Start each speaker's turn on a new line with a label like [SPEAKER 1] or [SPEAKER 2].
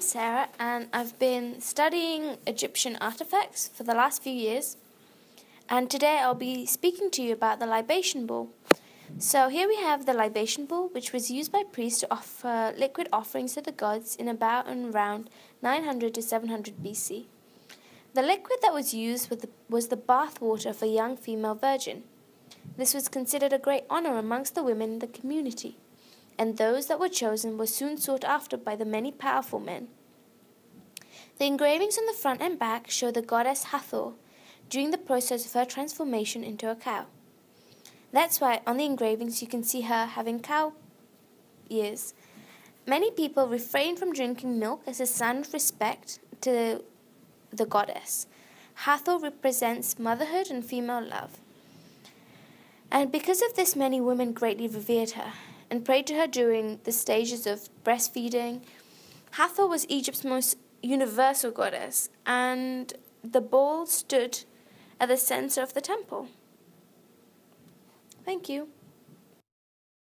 [SPEAKER 1] Sarah, and I've been studying Egyptian artifacts for the last few years. And today I'll be speaking to you about the libation bowl. So, here we have the libation bowl, which was used by priests to offer liquid offerings to the gods in about and around 900 to 700 BC. The liquid that was used was the, was the bath water of a young female virgin. This was considered a great honor amongst the women in the community and those that were chosen were soon sought after by the many powerful men. The engravings on the front and back show the goddess Hathor during the process of her transformation into a cow. That's why on the engravings you can see her having cow ears. Many people refrain from drinking milk as a sign of respect to the goddess. Hathor represents motherhood and female love. And because of this, many women greatly revered her and prayed to her during the stages of breastfeeding. Hathor was Egypt's most universal goddess, and the bowl stood at the center of the temple. Thank you.